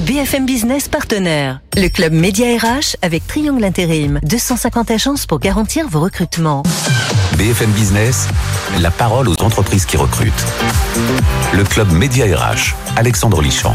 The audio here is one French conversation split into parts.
BFM Business partenaire. Le club Média RH avec Triangle Intérim. 250 agences pour garantir vos recrutements. BFM Business, la parole aux entreprises qui recrutent. Le club Média RH, Alexandre Lichamp.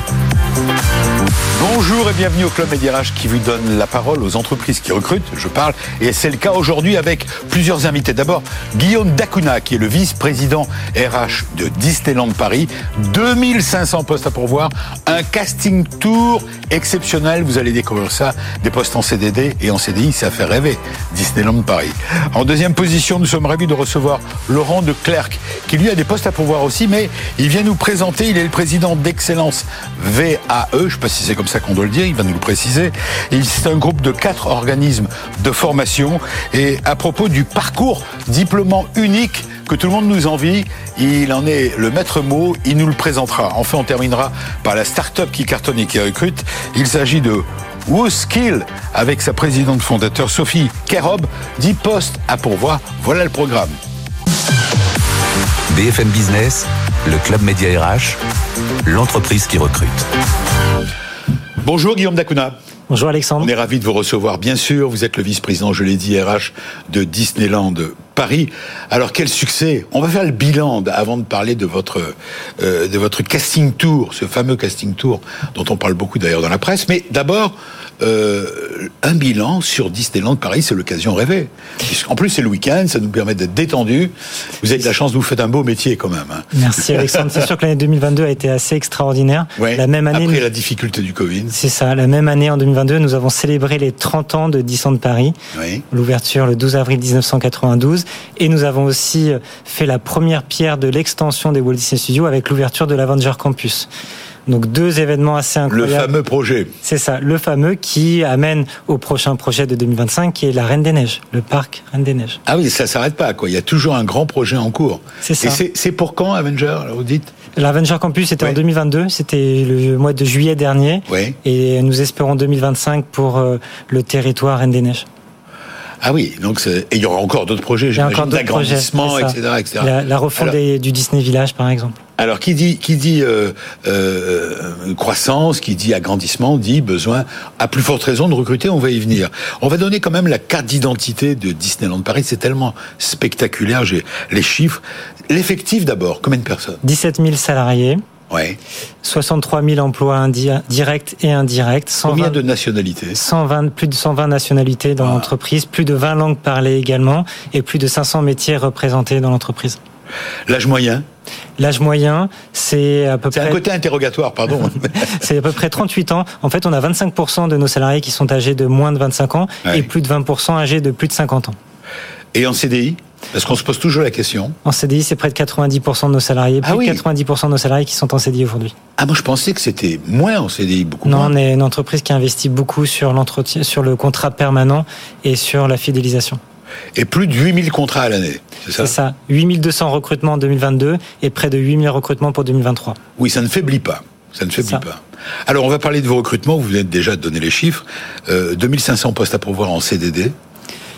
Bonjour et bienvenue au Club RH qui vous donne la parole aux entreprises qui recrutent. Je parle et c'est le cas aujourd'hui avec plusieurs invités. D'abord, Guillaume Dacuna qui est le vice-président RH de Disneyland Paris. 2500 postes à pourvoir, un casting tour exceptionnel. Vous allez découvrir ça. Des postes en CDD et en CDI, ça fait rêver. Disneyland Paris. En deuxième position, nous sommes ravis de recevoir Laurent de Clerc qui lui a des postes à pourvoir aussi, mais il vient nous présenter. Il est le président d'Excellence VAE. Je ne sais pas si c'est comme ça qu'on doit le dire, il va nous le préciser. C'est un groupe de quatre organismes de formation. Et à propos du parcours diplômant unique que tout le monde nous envie, il en est le maître mot, il nous le présentera. Enfin, on terminera par la start-up qui cartonne et qui recrute. Il s'agit de WooSkill avec sa présidente fondateur Sophie Kerob, 10 postes à pourvoir. Voilà le programme. BFM Business, le club Média RH, l'entreprise qui recrute. Bonjour Guillaume Dacuna. Bonjour Alexandre. On est ravi de vous recevoir, bien sûr. Vous êtes le vice-président, je l'ai dit, RH de Disneyland Paris. Alors quel succès On va faire le bilan avant de parler de votre euh, de votre casting tour, ce fameux casting tour dont on parle beaucoup d'ailleurs dans la presse. Mais d'abord, euh, un bilan sur Disneyland Paris, c'est l'occasion rêvée. En plus, c'est le week-end, ça nous permet d'être détendus. Vous avez de la chance, vous faites un beau métier quand même. Hein. Merci Alexandre. C'est sûr que l'année 2022 a été assez extraordinaire. la même année. Après la difficulté du Covid. C'est ça. La même année, en 2022, nous avons célébré les 30 ans de Disneyland Paris. Oui. L'ouverture le 12 avril 1992. Et nous avons aussi fait la première pierre de l'extension des Walt Disney Studios avec l'ouverture de l'Avenger Campus. Donc deux événements assez incroyables. Le fameux projet. C'est ça, le fameux qui amène au prochain projet de 2025 qui est la Reine des Neiges, le parc Reine des Neiges. Ah oui, ça s'arrête pas quoi. Il y a toujours un grand projet en cours. C'est ça. Et c'est pour quand Avenger, vous dites? L'Avenger Campus c'était en 2022, c'était le mois de juillet dernier. Oui. Et nous espérons 2025 pour euh, le territoire Reine des Neiges. Ah oui, donc et il y aura encore d'autres projets, j'imagine, d'agrandissement, etc., etc. La, la refonte du Disney Village, par exemple. Alors, qui dit, qui dit euh, euh, croissance, qui dit agrandissement, dit besoin, à plus forte raison de recruter, on va y venir. On va donner quand même la carte d'identité de Disneyland Paris, c'est tellement spectaculaire, j'ai les chiffres. L'effectif d'abord, combien de personnes? 17 000 salariés. Ouais. 63 000 emplois directs et indirects. 120, Combien de nationalités? 120, Plus de 120 nationalités dans ah. l'entreprise, plus de 20 langues parlées également, et plus de 500 métiers représentés dans l'entreprise. L'âge moyen L'âge moyen, c'est à peu près. C'est un côté interrogatoire, pardon. c'est à peu près 38 ans. En fait, on a 25% de nos salariés qui sont âgés de moins de 25 ans et plus de 20% âgés de plus de 50 ans. Et en CDI parce qu'on se pose toujours la question. En CDI, c'est près de 90% de nos salariés, plus de 90% de nos salariés qui sont en CDI aujourd'hui. Ah, moi je pensais que c'était moins en CDI, beaucoup non, moins. Non, on est une entreprise qui investit beaucoup sur l'entretien, sur le contrat permanent et sur la fidélisation. Et plus de 8000 contrats à l'année, c'est ça ça. 8200 recrutements en 2022 et près de 8000 recrutements pour 2023. Oui, ça ne faiblit pas. Ça ne faiblit pas. Alors, on va parler de vos recrutements. Vous venez déjà de donner les chiffres. Euh, 2500 postes à pourvoir en CDD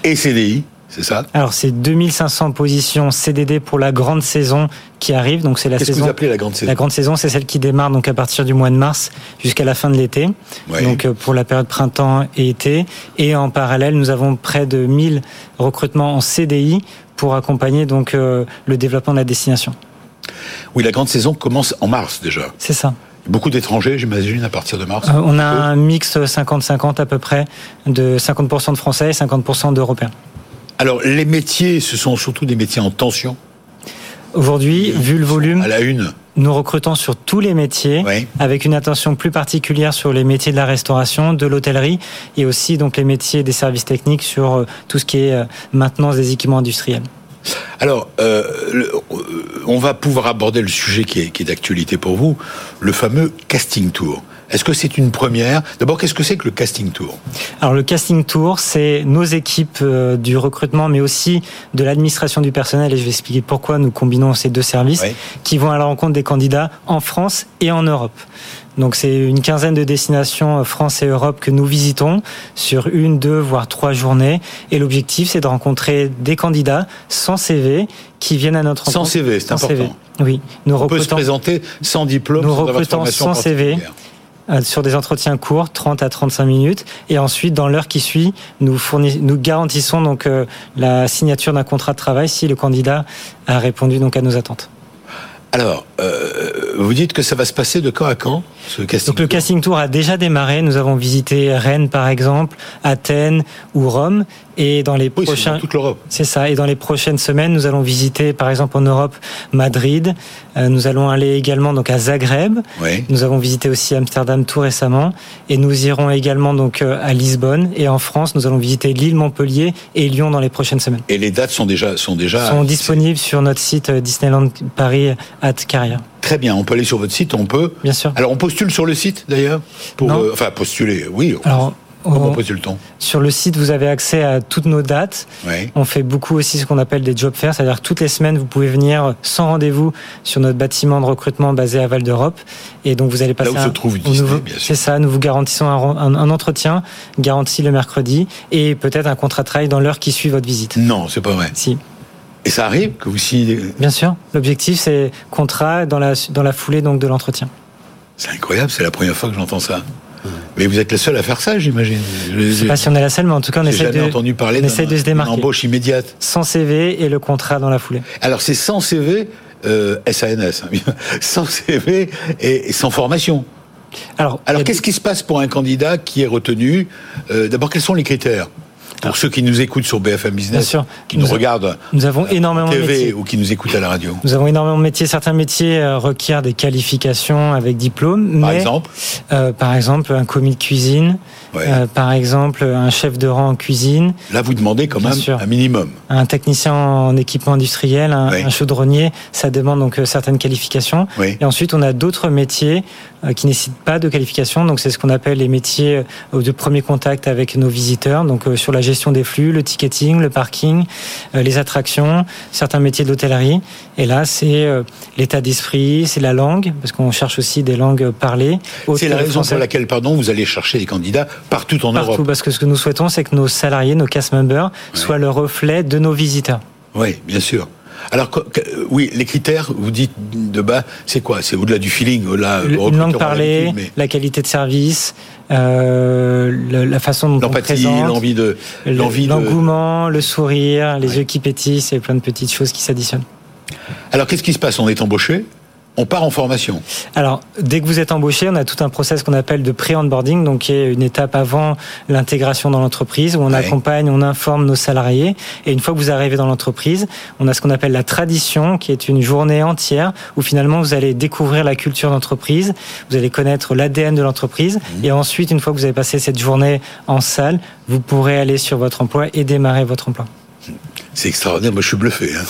et CDI c'est ça Alors c'est 2500 positions CDD pour la grande saison qui arrive. Donc c'est la Qu'est-ce saison. Que vous appelez la grande saison La grande saison, c'est celle qui démarre donc à partir du mois de mars jusqu'à la fin de l'été. Donc euh, pour la période printemps et été. Et en parallèle, nous avons près de 1000 recrutements en CDI pour accompagner donc euh, le développement de la destination. Oui, la grande saison commence en mars déjà. C'est ça. Beaucoup d'étrangers, j'imagine, à partir de mars. Euh, on a un mix 50-50 à peu près, de 50% de Français et 50% d'Européens. Alors, les métiers, ce sont surtout des métiers en tension Aujourd'hui, vu le volume, à la une. nous recrutons sur tous les métiers, avec une attention plus particulière sur les métiers de la restauration, de l'hôtellerie, et aussi donc les métiers des services techniques sur euh, tout ce qui est euh, maintenance des équipements industriels. Alors, euh, on va pouvoir aborder le sujet qui est, qui est d'actualité pour vous, le fameux casting tour. Est-ce que c'est une première? D'abord, qu'est-ce que c'est que le casting tour? Alors le casting tour, c'est nos équipes euh, du recrutement, mais aussi de l'administration du personnel, et je vais expliquer pourquoi nous combinons ces deux services, qui vont à la rencontre des candidats en France et en Europe. Donc c'est une quinzaine de destinations euh, France et Europe que nous visitons sur une, deux, voire trois journées. Et l'objectif, c'est de rencontrer des candidats sans CV qui viennent à notre rencontre. Sans CV, c'est important. Oui, nous On peut se présenter sans diplôme, nous recrutons sans CV sur des entretiens courts, 30 à 35 minutes, et ensuite dans l'heure qui suit, nous, nous garantissons donc euh, la signature d'un contrat de travail si le candidat a répondu donc à nos attentes. Alors, euh, vous dites que ça va se passer de quand à quand? Donc le casting tour a déjà démarré. Nous avons visité Rennes par exemple, Athènes ou Rome, et dans les oui, prochains, toute l'Europe. C'est ça. Et dans les prochaines semaines, nous allons visiter par exemple en Europe Madrid. Euh, nous allons aller également donc à Zagreb. Oui. Nous avons visité aussi Amsterdam tout récemment, et nous irons également donc euh, à Lisbonne. Et en France, nous allons visiter l'île Montpellier et Lyon dans les prochaines semaines. Et les dates sont déjà sont déjà sont disponibles sur notre site euh, Disneyland Paris at Carrière. Très bien, on peut aller sur votre site, on peut. Bien sûr. Alors on postule sur le site d'ailleurs pour Non. euh, enfin postuler, oui. Alors, Comment on- postule-t-on sur le site, vous avez accès à toutes nos dates. Oui. On fait beaucoup aussi ce qu'on appelle des job fairs, c'est-à-dire toutes les semaines, vous pouvez venir sans rendez-vous sur notre bâtiment de recrutement basé à Val d'Europe. Et donc, vous allez passer où un- se trouve Disney, bien sûr. C'est ça, nous vous garantissons un- un entretien garanti le mercredi et peut-être un contrat de travail dans l'heure qui suit votre visite. Non, c'est pas vrai. Si, Et ça arrive que vous signez bien sûr. L'objectif, c'est contrat dans la, dans la foulée donc de l'entretien. C'est incroyable, c'est la première fois que j'entends ça. Mais vous êtes le seul à faire ça, j'imagine. Je Je sais pas si on est la seule, mais en tout cas, on essaie de, entendu parler on essaie de se démarquer. embauche immédiate. Sans CV et le contrat dans la foulée. Alors c'est sans CV, euh, SANS, hein, sans CV et, sans formation. Alors, Alors qu'est-ce qui se passe pour un candidat qui est retenu Euh, D'abord, quels sont les critères? Pour ceux qui nous écoutent sur BFM Business, sûr. qui nous, regardent nous avons énormément de TV métiers. ou qui nous écoutent à la radio Nous avons énormément de métiers. Certains métiers euh, requièrent des qualifications avec diplôme. Par mais, exemple euh, Par exemple, un commis de cuisine. Ouais. euh, par exemple, un chef de rang en cuisine. Là, vous demandez quand Bien même sûr. un minimum. Un technicien en équipement industriel, un, Oui. un chaudronnier, ça demande donc certaines qualifications. Oui. Et ensuite, on a d'autres métiers qui nécessitent pas de qualification. Donc, c'est ce qu'on appelle les métiers de premier contact avec nos visiteurs. Donc, sur la gestion des flux, le ticketing, le parking, euh, les attractions, certains métiers d'hôtellerie. Et là, c'est euh, l'état d'esprit, c'est la langue, parce qu'on cherche aussi des langues parlées. C'est la raison pour laquelle, pardon, vous allez chercher des candidats partout en Partout, Europe. parce que ce que nous souhaitons, c'est que nos salariés, nos cast members, soient le reflet de nos visiteurs. Oui, bien sûr. Alors, que- que- oui, les critères, vous dites de bas, c'est quoi? C'est au-delà du feeling, au-delà Une recruteur langue parlée, mais la qualité de service, euh, la façon dont on l'empathie, présente, l'envie de, le- l'envie de. l'engouement, le sourire, les Ouais. yeux qui pétillent, c'est plein de petites choses qui s'additionnent. Alors, qu'est-ce qui se passe? On est embauché, on part en formation. Alors, dès que vous êtes embauché, on a tout un process qu'on appelle de pré-onboarding, donc qui est une étape avant l'intégration dans l'entreprise, où on Ouais. accompagne, on informe nos salariés. Et une fois que vous arrivez dans l'entreprise, on a ce qu'on appelle la tradition, qui est une journée entière où finalement vous allez découvrir la culture d'entreprise, vous allez connaître l'ADN de l'entreprise, Mmh. et ensuite, une fois que vous avez passé cette journée en salle, vous pourrez aller sur votre emploi et démarrer votre emploi. C'est extraordinaire, moi je suis bluffé. hein.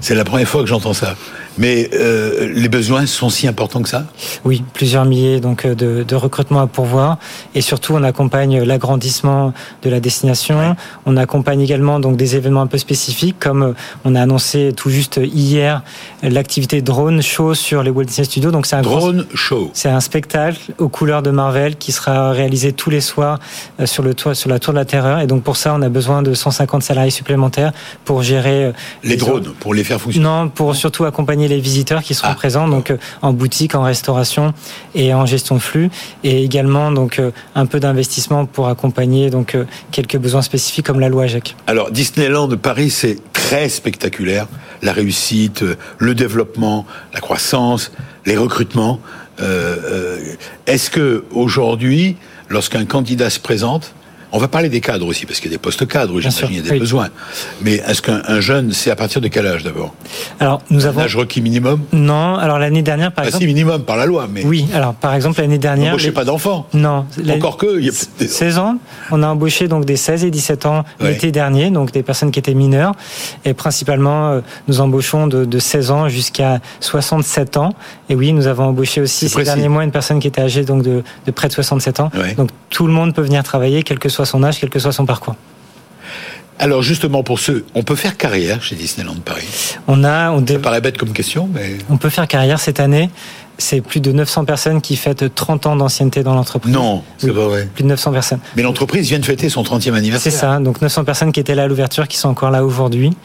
C'est la première fois que j'entends ça. Mais euh, les besoins sont si importants que ça? Oui, plusieurs milliers donc euh, de, de recrutements à pourvoir et surtout on accompagne l'agrandissement de la destination. On accompagne également donc des événements un peu spécifiques comme euh, on a annoncé tout juste hier l'activité drone show sur les Walt Disney Studios. Donc c'est un Drone show. c'est un spectacle aux couleurs de Marvel qui sera réalisé tous les soirs sur le toit, sur la tour de la Terreur. Et donc pour ça, on a besoin de 150 salariés supplémentaires pour gérer Les drones, pour les faire fonctionner. non, pour surtout accompagner les visiteurs qui seront Ah, présents donc euh, en boutique, en restauration et en gestion de flux, et également donc euh, un peu d'investissement pour accompagner donc euh, quelques besoins spécifiques comme la loi AGEC. Alors, Disneyland de Paris, c'est très spectaculaire. La réussite, le développement, la croissance, les recrutements. Euh, euh, Est-ce que aujourd'hui, lorsqu'un candidat se présente, on va parler des cadres aussi, parce qu'il y a des postes cadres, j'imagine, il y a des oui. besoins. Mais est-ce qu'un un jeune, c'est à partir de quel âge d'abord? Alors nous avons L'âge requis minimum? Non, alors l'année dernière par Ah exemple, si, minimum par la loi, mais oui, alors par exemple l'année dernière, n'embauchez les- pas d'enfants. non, Encore que, il y a des- 16 ans. On a embauché donc des 16 et 17 ans Ouais. l'été dernier, donc des personnes qui étaient mineures. Et principalement, euh, nous embauchons de, de 16 ans jusqu'à 67 ans. Et oui, nous avons embauché aussi ces précis. derniers mois une personne qui était âgée donc de, de près de 67 ans. Ouais. Donc tout le monde peut venir travailler, quel que soit son âge, quel que soit son parcours. Alors justement, pour ceux, on peut faire carrière chez Disneyland Paris? On a, on, dé- Ça paraît bête comme question, mais on peut faire carrière cette année. C'est plus de 900 personnes qui fêtent 30 ans d'ancienneté dans l'entreprise. Non, c'est pas vrai. Plus de 900 personnes. Mais l'entreprise vient de fêter son 30e anniversaire. C'est ça, donc 900 personnes qui étaient là à l'ouverture, qui sont encore là aujourd'hui.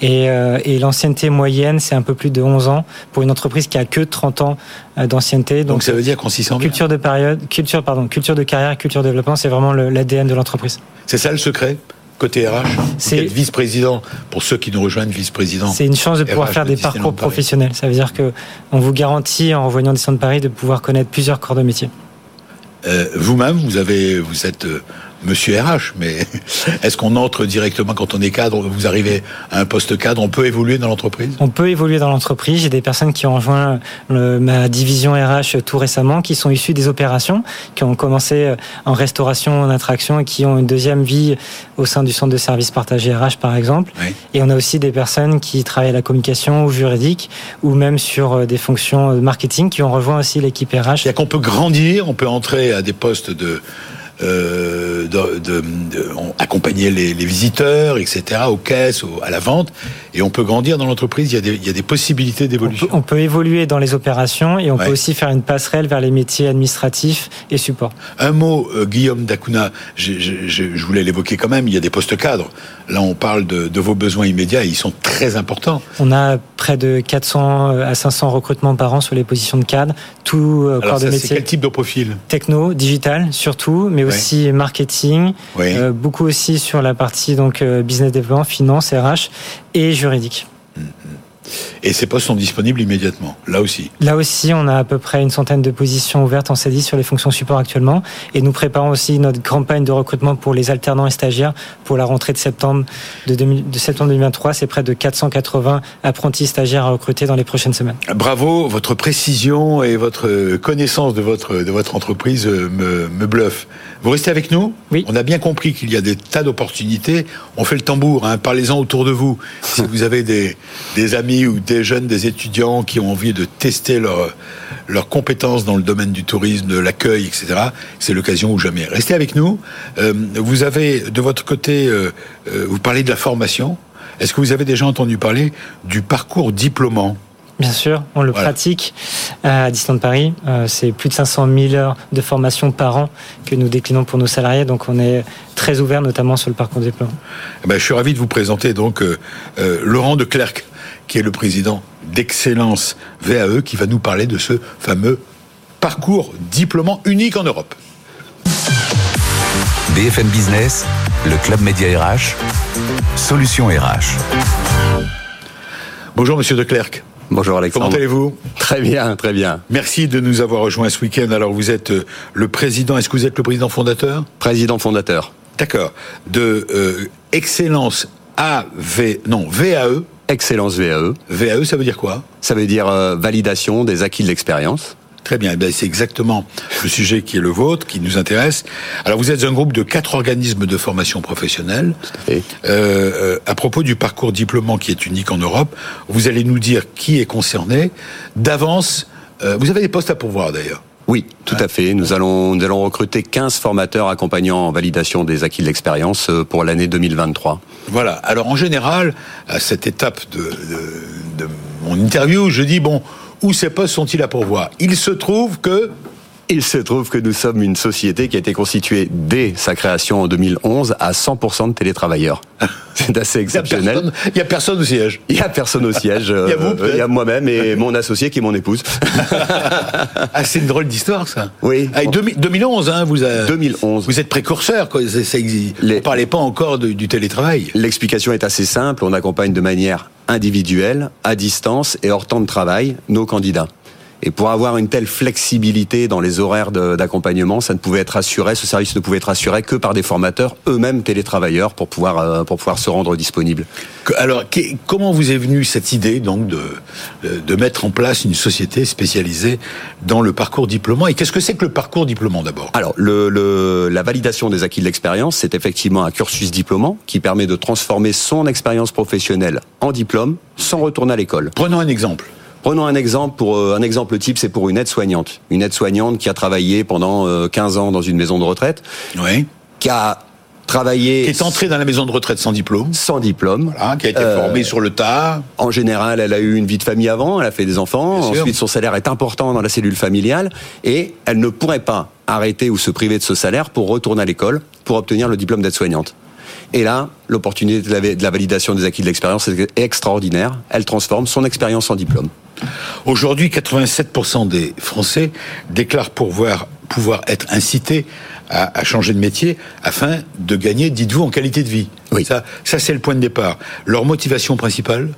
Et, euh, et l'ancienneté moyenne, c'est un peu plus de 11 ans pour une entreprise qui a que 30 ans euh, d'ancienneté. Donc, ça veut dire qu'on s'y sent bien. Culture de période, culture, pardon, culture de carrière, culture de développement, c'est vraiment l'ADN de l'entreprise. C'est ça le secret? Côté RH C'est vice-président, pour ceux qui nous rejoignent, vice-président. C'est une chance de pouvoir faire des parcours professionnels. Ça veut dire que on vous garantit, en rejoignant des centres de Paris, de pouvoir connaître plusieurs corps de métier. Euh, vous-même, vous avez, vous êtes euh, monsieur RH, mais est-ce qu'on entre directement quand on est cadre Vous arrivez à un poste cadre, on peut évoluer dans l'entreprise? On peut évoluer dans l'entreprise. J'ai des personnes qui ont rejoint ma division RH tout récemment, qui sont issues des opérations, qui ont commencé euh, en restauration, en attraction et qui ont une deuxième vie au sein du centre de services partagé RH, par exemple. Et on a aussi des personnes qui travaillent à la communication ou juridique, ou même sur euh, des fonctions de marketing, qui ont rejoint aussi l'équipe RH. Il y a qu'on peut grandir, on peut entrer à des postes de euh, de, de, de accompagner les, les, visiteurs, etc., aux caisses, à la vente, et on peut grandir dans l'entreprise. Il y a des, il y a des possibilités d'évolution. On, peut évoluer dans les opérations et on peut aussi faire une passerelle vers les métiers administratifs et support. Un mot, euh, Guillaume Dacuna, je, je, je voulais l'évoquer quand même. Il y a des postes cadres. Là, on parle de, de, vos besoins immédiats et ils sont très importants. On a près de 400 euh, à 500 recrutements par an sur les positions de cadre. Tout Alors corps de métier. Quel type de profil? Techno, digital surtout, mais aussi marketing, euh, beaucoup aussi sur la partie donc euh, business development, finance, RH et juridique. Mm, mm. Et ces postes sont disponibles immédiatement, là aussi. Là aussi, on a à peu près une centaine de positions ouvertes en CDI sur les fonctions support actuellement. Et nous préparons aussi notre campagne de recrutement pour les alternants et stagiaires pour la rentrée de septembre, de, de septembre 2023. C'est près de 480 apprentis stagiaires à recruter dans les prochaines semaines. Bravo, votre précision et votre connaissance de votre, de votre entreprise me, me bluffe. Vous restez avec nous Oui. On a bien compris qu'il y a des tas d'opportunités. On fait le tambour, hein. parlez-en autour de vous. Si vous avez des, des amis ou des jeunes, des étudiants qui ont envie de tester leurs leur compétences dans le domaine du tourisme, de l'accueil, etc., c'est l'occasion ou jamais. Restez avec nous. Euh, vous avez, de votre côté, euh, euh, vous parlez de la formation. Est-ce que vous avez déjà entendu parler du parcours diplômant? Bien sûr, on le pratique à Disneyland Paris. c'est plus de 500 000 heures de formation par an que nous déclinons pour nos salariés. Donc on est très ouvert, notamment sur le parcours diplôme. Eh ben, je suis ravi de vous présenter donc Laurent de Clercq qui est le président d'Excellence VAE, qui va nous parler de ce fameux parcours diplômant unique en Europe. BFM Business, le club média RH, Solution RH. Bonjour Monsieur de Clercq. Bonjour Alexandre. Comment allez-vous? Très bien, très bien. Merci de nous avoir rejoints ce week-end. Alors vous êtes euh, le président, est-ce que vous êtes le président fondateur? Président fondateur. D'accord. De euh, Excellence AV, non, VAE, Excellence VAE. VAE, ça veut dire quoi? Ça veut dire euh, validation des acquis de l'expérience. Très bien, eh c'est exactement le sujet qui est le vôtre, qui nous intéresse. Alors vous êtes un groupe de quatre organismes de formation professionnelle. Euh, euh, à propos du parcours diplômant qui est unique en Europe, vous allez nous dire qui est concerné. D'avance, euh, vous avez des postes à pourvoir d'ailleurs. Oui, tout à fait. Nous allons, recruter 15 formateurs accompagnants en validation des acquis de l'expérience euh, pour l'année 2023. Voilà. Alors en général, à cette étape de mon interview, je dis, bon, où ces postes sont-ils à pourvoir? Il se trouve que il se trouve que nous sommes une société qui a été constituée dès sa création en 2011 à 100% de télétravailleurs. C'est assez exceptionnel. Il n'y a, personne au siège. Il n'y a personne au siège. Il y a, vous, il y a moi-même et mon associé qui est mon épouse. ah, c'est une drôle d'histoire, ça. Oui. Ah, 2011, hein, vous avez, 2011. Vous êtes précurseur. Quoi. Ça, Les... parlait pas encore de, du télétravail. L'explication est assez simple. On accompagne de manière individuelle, à distance et hors temps de travail nos candidats. Et pour avoir une telle flexibilité dans les horaires d'accompagnement, ça ne pouvait être assuré, ce service ne pouvait être assuré que par des formateurs eux-mêmes télétravailleurs pour pouvoir euh, pour pouvoir se rendre disponibles. Alors, comment vous est venue cette idée donc de de mettre en place une société spécialisée dans le parcours diplômant? Et qu'est-ce que c'est que le parcours diplômant d'abord? Alors, le, le, la validation des acquis de l'expérience, c'est effectivement un cursus diplômant qui permet de transformer son expérience professionnelle en diplôme sans retourner à l'école. Prenons un exemple. Prenons un exemple pour euh, un exemple type, c'est pour une aide-soignante, une aide-soignante qui a travaillé pendant 15 euh, ans dans une maison de retraite, oui. qui a travailler. Qui est entrée dans la maison de retraite sans diplôme. Sans diplôme. Voilà, qui a été formée sur le tas. En général, elle a eu une vie de famille avant, elle a fait des enfants. Ensuite, son salaire est important dans la cellule familiale et elle ne pourrait pas arrêter ou se priver de ce salaire pour retourner à l'école pour obtenir le diplôme d'aide-soignante. Et là, l'opportunité de la validation des acquis de l'expérience est extraordinaire. Elle transforme son expérience en diplôme. Aujourd'hui, 87% des Français déclarent pouvoir, pouvoir être incités à, changer de métier afin de gagner, dites-vous, en qualité de vie. Oui. Ça, ça c'est le point de départ. Leur motivation principale?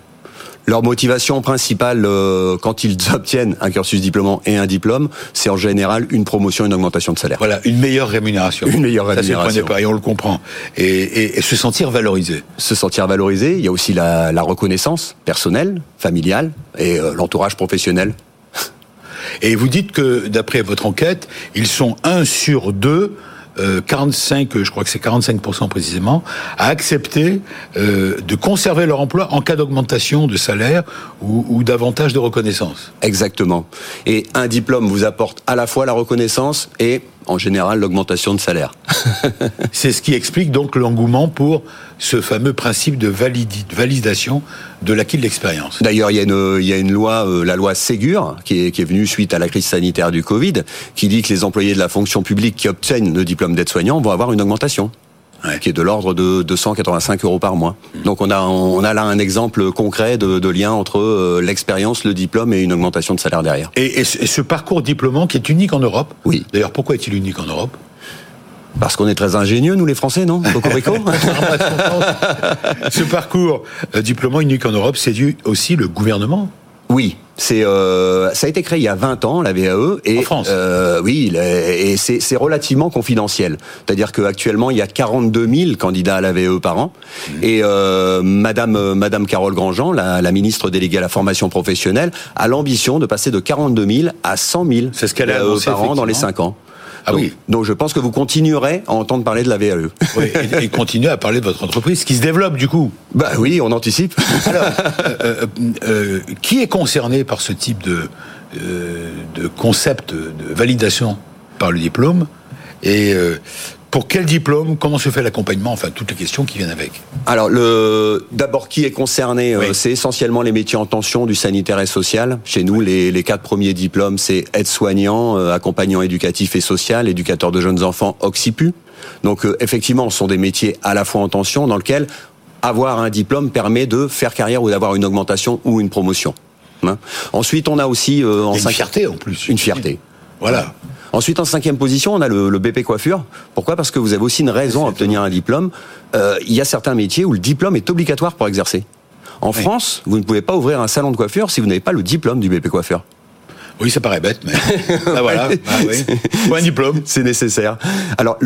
Leur motivation principale, euh, quand ils obtiennent un cursus diplômant et un diplôme, c'est en général une promotion, une augmentation de salaire. Voilà, une meilleure rémunération. Une meilleure rémunération. Ça, c'est et on le comprend. Et, se sentir valorisé. Se sentir valorisé. Il y a aussi la, reconnaissance personnelle, familiale et euh, l'entourage professionnel. Et vous dites que, d'après votre enquête, ils sont un sur deux 45, euh, je crois que c'est 45% précisément, à accepter euh, de conserver leur emploi en cas d'augmentation de salaire ou, ou davantage de reconnaissance. Exactement. Et un diplôme vous apporte à la fois la reconnaissance et en général l'augmentation de salaire. C'est ce qui explique donc l'engouement pour ce fameux principe de validation de l'acquis de l'expérience. D'ailleurs, il y, a une, il y a une loi, euh, la loi Ségur, qui est, qui est venue suite à la crise sanitaire du Covid, qui dit que les employés de la fonction publique qui obtiennent le diplôme d'aide-soignant vont avoir une augmentation qui est de l'ordre de 285 euros par mois. Mmh. Donc on a on a là un exemple concret de, de lien entre euh, l'expérience, le diplôme et une augmentation de salaire derrière. Et, et ce parcours diplômant qui est unique en Europe. Oui. D'ailleurs, pourquoi est-il unique en Europe? Parce qu'on est très ingénieux, nous les Français, non? Cocorico Ce parcours euh, diplômant unique en Europe, c'est dû aussi le gouvernement? Oui, c'est euh, ça a été créé il y a 20 ans la VAE et en France. Euh, oui et c'est relativement confidentiel. C'est-à-dire qu'actuellement il y a 42 000 candidats à la VAE par an mmh. et euh, Madame euh, Madame Carole Grandjean, la, la, ministre déléguée à la formation professionnelle, a l'ambition de passer de 42 000 à 100 000 ce qu'elle a VAE par an dans les 5 ans. Ah donc, oui. donc je pense que vous continuerez à entendre parler de la VAE. Oui, et, et continuer à parler de votre entreprise qui se développe du coup. Bah oui, on anticipe. Alors, euh, euh, euh, qui est concerné par ce type de, euh, de concept de validation par le diplôme? Et pour quel diplôme Comment se fait l'accompagnement Enfin, toutes les questions qui viennent avec. Alors, le, d'abord, qui est concerné euh, C'est essentiellement les métiers en tension du sanitaire et social. Chez nous, les, les quatre premiers diplômes, c'est aide-soignant, euh, accompagnant éducatif et social, éducateur de jeunes enfants, OXIPU. Donc, euh, effectivement, ce sont des métiers à la fois en tension dans lesquels avoir un diplôme permet de faire carrière ou d'avoir une augmentation ou une promotion. Hein Ensuite, on a aussi... en une fierté, en plus. Une fierté. Voilà. Ensuite, en cinquième position, on a le, BP coiffure. Pourquoi? Parce que vous avez aussi une raison à obtenir un diplôme. Euh, il y a certains métiers où le diplôme est obligatoire pour exercer. En France, vous ne pouvez pas ouvrir un salon de coiffure si vous n'avez pas le diplôme du BP coiffure. Oui, ça paraît bête, mais ah, voilà. Ah, oui. un diplôme. C'est nécessaire. Alors,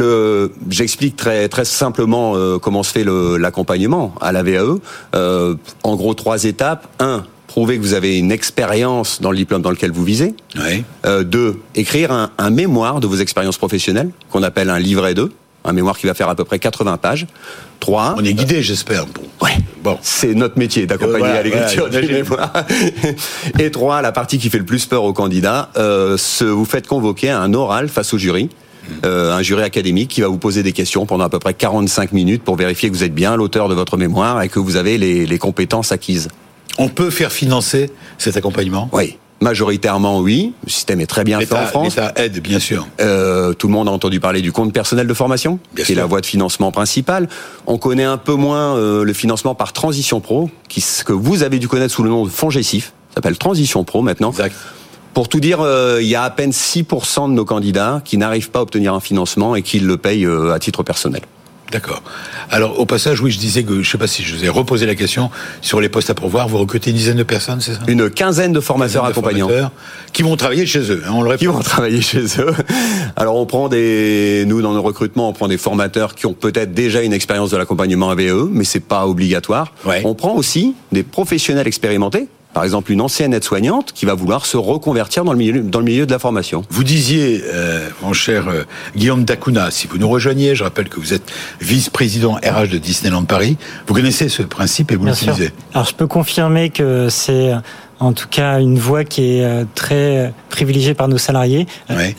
j'explique très très simplement euh, comment se fait l'accompagnement à la VAE. Euh, en gros, trois étapes. Un, prouver que vous avez une expérience dans le diplôme dans lequel vous visez. Oui. Euh, deux, écrire un, mémoire de vos expériences professionnelles, qu'on appelle un livret 2, un mémoire qui va faire à peu près 80 pages. Trois. On est guidé, j'espère. Bon. Ouais. Bon. C'est notre métier d'accompagner à l'écriture du mémoire. Et trois, la partie qui fait le plus peur aux candidats, euh, vous faites convoquer un oral face au jury. Euh, un jury académique qui va vous poser des questions pendant à peu près 45 minutes pour vérifier que vous êtes bien l'auteur de votre mémoire et que vous avez les, les compétences acquises. On peut faire financer cet accompagnement? Oui. Majoritairement, oui. Le système est très bien fait en France. L'État aide, bien sûr. Euh, tout le monde a entendu parler du compte personnel de formation, qui est la voie de financement principale. On connaît un peu moins euh, le financement par Transition Pro, qui, ce que vous avez dû connaître sous le nom de fonds Gessif. Ça s'appelle Transition Pro maintenant. Exact. Pour tout dire, euh, il y a à peine 6% de nos candidats qui n'arrivent pas à obtenir un financement et qui le payent à titre personnel. D'accord. Alors, au passage, oui, je disais que, je ne sais pas si je vous ai reposé la question, sur les postes à pourvoir, vous recrutez une dizaine de personnes, c'est ça? Une quinzaine de formateurs accompagnants. qui vont travailler chez eux, hein, on le Qui vont travailler chez eux. Alors, on prend des, nous, dans nos recrutements, on prend des formateurs qui ont peut-être déjà une expérience de l'accompagnement AVE, mais c'est pas obligatoire. On prend aussi des professionnels expérimentés, par exemple une ancienne aide-soignante qui va vouloir se reconvertir dans le milieu, dans le milieu de la formation. Vous disiez, euh, mon cher euh, Guillaume Dacuna, si vous nous rejoignez, je rappelle que vous êtes vice-président RH de Disneyland Paris, vous connaissez ce principe et vous l'utilisez. Alors je peux confirmer que c'est en tout cas une voie qui est euh, très privilégiée par nos salariés.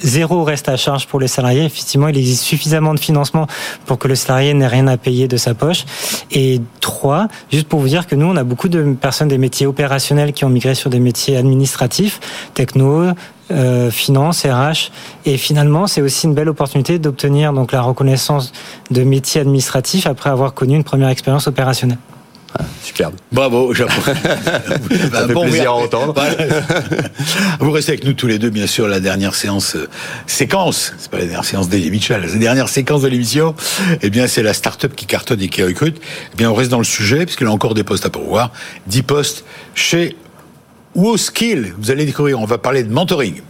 Zéro reste à charge pour les salariés. Effectivement, il existe suffisamment de financement pour que le salarié n'ait rien à payer de sa poche. Et trois, juste pour vous dire que nous, on a beaucoup de personnes des métiers opérationnels qui ont migré sur des métiers administratifs, techno, euh, finance, RH. Et finalement, c'est aussi une belle opportunité d'obtenir donc la reconnaissance de métier administratif après avoir connu une première expérience opérationnelle. Ah, superbe. Bravo, Ça fait plaisir à entendre. Vous restez avec nous tous les deux, bien sûr, la dernière séance euh, séquence. C'est pas la dernière séance d'Elie Mitchell, la dernière séquence de l'émission. Eh bien, c'est la start-up qui cartonne et qui recrute. Eh bien, on reste dans le sujet, puisqu'il y a encore des postes à pourvoir. 10 postes chez WoSkill. Vous allez découvrir, on va parler de mentoring.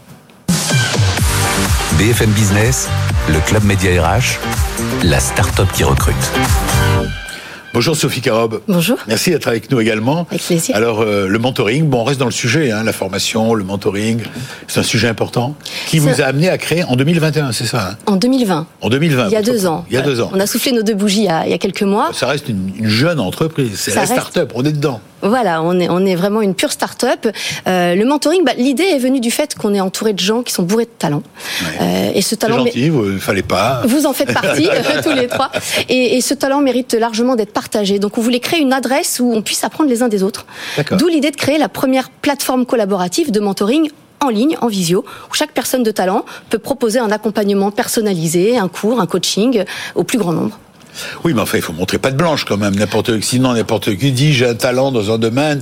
BFM Business, le club média RH, la start-up qui recrute. Bonjour Sophie Carob. Bonjour. Merci d'être avec nous également. Avec plaisir. Alors euh, le mentoring, bon on reste dans le sujet, hein, la formation, le mentoring, c'est un sujet important qui vous a amené à créer en 2021, c'est ça hein? En 2020. En 2020. Il y a deux ans. Il y a deux ans. On a soufflé nos deux bougies il y a, il y a quelques mois. Ça reste une, une jeune entreprise, c'est la start-up, on est dedans. Voilà, on est, on est vraiment une pure start-up. Euh, le mentoring, bah, l'idée est venue du fait qu'on est entouré de gens qui sont bourrés de talent. Euh, et ce talent. gentil, vous fallait pas. Vous en faites partie, tous les trois. Et, et, ce talent mérite largement d'être partagé. Donc on voulait créer une adresse où on puisse apprendre les uns des autres. D'où l'idée de créer la première plateforme collaborative de mentoring en ligne, en visio, où chaque personne de talent peut proposer un accompagnement personnalisé, un cours, un coaching au plus grand nombre. Oui, mais enfin, il faut montrer pas de blanche quand même. N'importe sinon n'importe qui dit j'ai un talent dans un domaine.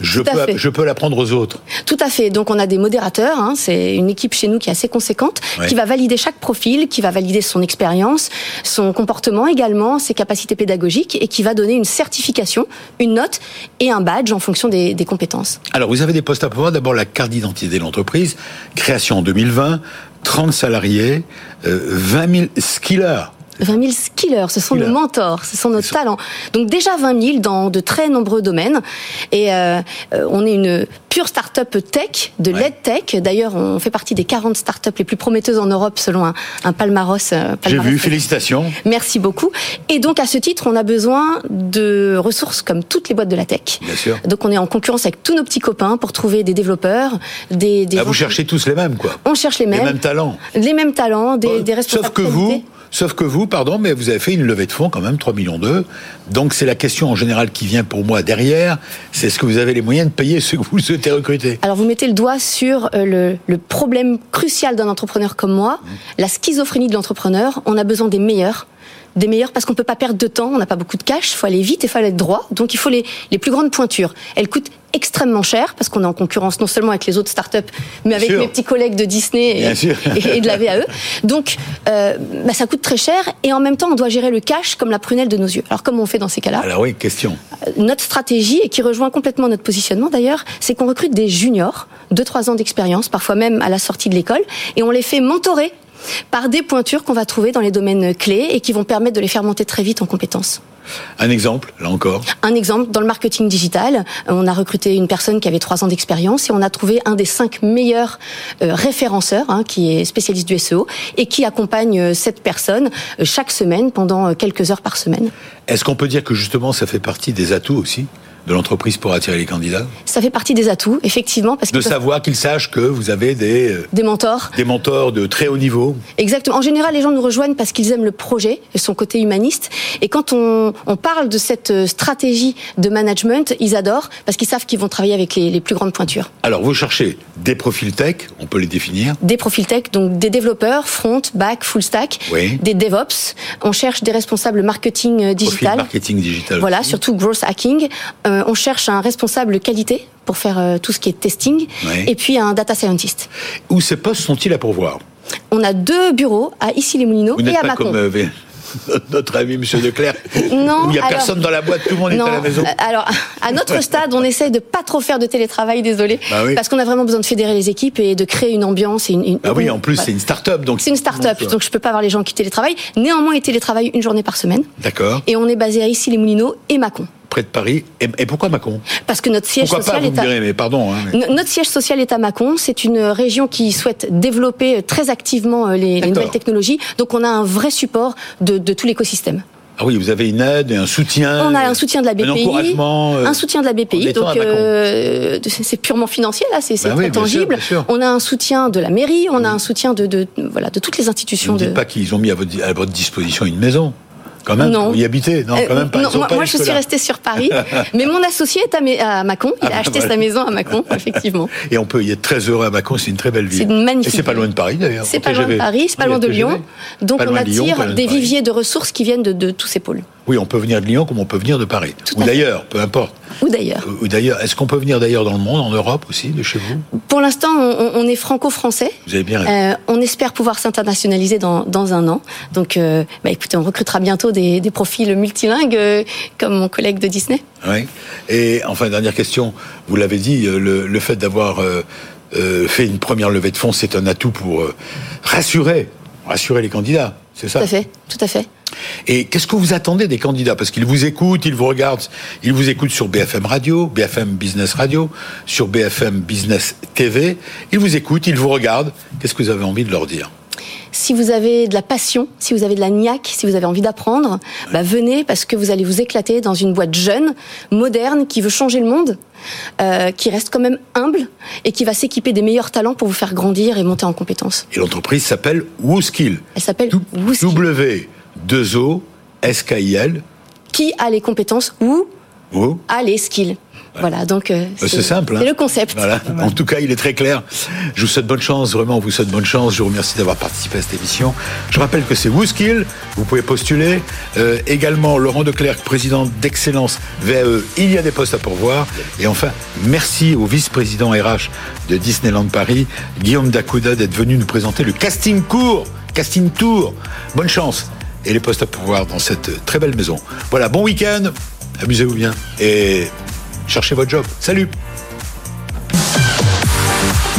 Je peux, je peux l'apprendre aux autres. Tout à fait. Donc on a des modérateurs. Hein, c'est une équipe chez nous qui est assez conséquente, qui va valider chaque profil, qui va valider son expérience, son comportement également, ses capacités pédagogiques, et qui va donner une certification, une note et un badge en fonction des, des compétences. Alors vous avez des postes à pouvoir. D'abord la carte d'identité de l'entreprise, création en 2020, 30 salariés, euh, 20 000 skillers. 20 000 skillers, ce sont nos mentors, ce sont nos talents. Donc déjà 20 000 dans de très nombreux domaines. Et euh, euh on est une pure start-up tech, de ouais. tech. D'ailleurs, on fait partie des 40 start-up les plus prometteuses en Europe selon un, un palmarès. Euh, J'ai vu, félicitations. Merci beaucoup. Et donc à ce titre, on a besoin de ressources comme toutes les boîtes de la tech. Bien sûr. Donc on est en concurrence avec tous nos petits copains pour trouver des développeurs, des... des Là, vous cherchez tous les mêmes, quoi. On cherche les mêmes. Les mêmes talents. Les mêmes talents, des, des responsables. Sauf que vous, Sauf que vous, pardon, mais vous avez fait une levée de fonds quand même, 3 millions d'euros. Donc c'est la question en général qui vient pour moi derrière, c'est est-ce que vous avez les moyens de payer ceux que vous souhaitez recruter Alors vous mettez le doigt sur euh, le, le problème crucial d'un entrepreneur comme moi, mmh. la schizophrénie de l'entrepreneur. On a besoin des meilleurs des meilleurs parce qu'on peut pas perdre de temps, on n'a pas beaucoup de cash, il faut aller vite et il faut aller droit. Donc il faut les, les plus grandes pointures. Elles coûtent extrêmement cher parce qu'on est en concurrence non seulement avec les autres startups, mais avec mes petits collègues de Disney et, et, et, de la VAE. Donc euh, bah, ça coûte très cher et en même temps on doit gérer le cash comme la prunelle de nos yeux. Alors comment on fait dans ces cas-là? Alors oui, question. Notre stratégie et qui rejoint complètement notre positionnement d'ailleurs, c'est qu'on recrute des juniors, 2-3 ans d'expérience, parfois même à la sortie de l'école, et on les fait mentorer par des pointures qu'on va trouver dans les domaines clés et qui vont permettre de les faire monter très vite en compétences. Un exemple, là encore Un exemple, dans le marketing digital, on a recruté une personne qui avait trois ans d'expérience et on a trouvé un des cinq meilleurs euh, référenceurs, hein, qui est spécialiste du SEO, et qui accompagne euh, cette personne euh, chaque semaine pendant quelques heures par semaine. Est-ce qu'on peut dire que justement ça fait partie des atouts aussi de l'entreprise pour attirer les candidats Ça fait partie des atouts, effectivement. Parce de savoir qu'ils sachent que vous avez des... Des mentors. Des mentors de très haut niveau. Exactement. En général, les gens nous rejoignent parce qu'ils aiment le projet et son côté humaniste. Et quand on, on parle de cette stratégie de management, ils adorent parce qu'ils savent qu'ils vont travailler avec les, les, plus grandes pointures. Alors, vous cherchez des profils tech, on peut les définir Des profils tech, donc des développeurs, front, back, full stack, oui. des DevOps. On cherche des responsables marketing digital. Profil marketing digital. Voilà, aussi. surtout growth hacking. Euh, on cherche un responsable qualité pour faire euh, tout ce qui est testing, oui. et puis un data scientist. Où ces postes sont-ils à pourvoir? On a deux bureaux à Issy-les-Moulineaux et à pas Mâcon. Comme, euh, notre ami Monsieur Leclerc. Non, il n'y a alors, personne dans la boîte, tout le monde non, est à la maison. Alors, à notre stade, on essaye de pas trop faire de télétravail, désolé, bah oui. parce qu'on a vraiment besoin de fédérer les équipes et de créer une ambiance. Et une, une ah oui, en plus voilà. c'est une start-up, donc c'est une start-up, donc, donc je peux pas avoir les gens qui télétravaillent. Néanmoins, ils télétravaillent une journée par semaine. D'accord. Et on est basé à ici les Moulineaux et Mâcon près de Paris. Et, et, pourquoi Mâcon Parce que notre siège pourquoi social pas, est à direz, mais pardon, hein, mais... notre siège social est à Mâcon. C'est une région qui souhaite développer très activement les, les nouvelles technologies. Donc on a un vrai support de, de tout l'écosystème. Ah oui, vous avez une aide et un soutien. On a un soutien de la BPI. Un encouragement. Un soutien de la BPI. Donc, euh, c'est purement financier, là, c'est très tangible. On a un soutien de la mairie, on a un soutien de, de, voilà, de toutes les institutions. Ne de... dites pas qu'ils ont mis à votre, à votre disposition une maison. Quand même, non. vous y habitez Non, quand même pas. Non, moi, je suis restée sur Paris, mais mon associé est à, Mâcon. Il a ah, acheté sa maison à Mâcon, effectivement. Et on peut y être très heureux à Mâcon, c'est une très belle ville. C'est magnifique. Et c'est pas loin de Paris d'ailleurs. C'est pas loin de Paris, c'est pas loin de Lyon. Donc on attire des viviers de ressources qui viennent de tous ces pôles. Oui, on peut venir de Lyon comme on peut venir de Paris. ou d'ailleurs, peu importe. Ou d'ailleurs. Ou d'ailleurs. Est-ce qu'on peut venir d'ailleurs dans le monde, en Europe aussi, de chez vous? Pour l'instant, on, est franco-français. Vous avez bien euh, On espère pouvoir s'internationaliser dans, un an. Donc, euh, bah, écoutez, on recrutera bientôt des, profils multilingues, euh, comme mon collègue de Disney. Oui. Et enfin, dernière question. Vous l'avez dit, le, fait d'avoir fait une première levée de fonds, c'est un atout pour rassurer, rassurer les candidats. C'est ça? Tout à fait, tout à fait. Et qu'est-ce que vous attendez des candidats? Parce qu'ils vous écoutent, ils vous regardent, ils vous écoutent sur BFM Radio, BFM Business Radio, sur BFM Business TV. Ils vous écoutent, ils vous regardent. Qu'est-ce que vous avez envie de leur dire? Si vous avez de la passion, si vous avez de la niaque, si vous avez envie d'apprendre, bah venez parce que vous allez vous éclater dans une boîte jeune, moderne, qui veut changer le monde, euh, qui reste quand même humble et qui va s'équiper des meilleurs talents pour vous faire grandir et monter en compétences. Et l'entreprise s'appelle WooSkill. Elle s'appelle WooSkill. W 2 O S K I L. Qui a les compétences ou a les skills. Voilà, donc euh, bah, c'est simple. C'est hein. le concept. Voilà. En tout cas, il est très clair. Je vous souhaite bonne chance, vraiment, on vous souhaite bonne chance. Je vous remercie d'avoir participé à cette émission. Je rappelle que c'est WooSkill, vous pouvez postuler. Euh, également, Laurent Declerc, président d'Excellence VAE, il y a des postes à pourvoir. Et enfin, merci au vice-président RH de Disneyland Paris, Guillaume Dacuda, d'être venu nous présenter le casting court, casting tour. Bonne chance et les postes à pouvoir dans cette très belle maison. Voilà, bon week-end, amusez-vous bien et cherchez votre job. Salut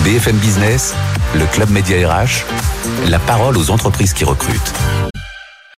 BFM Business, le Club Média RH, la parole aux entreprises qui recrutent.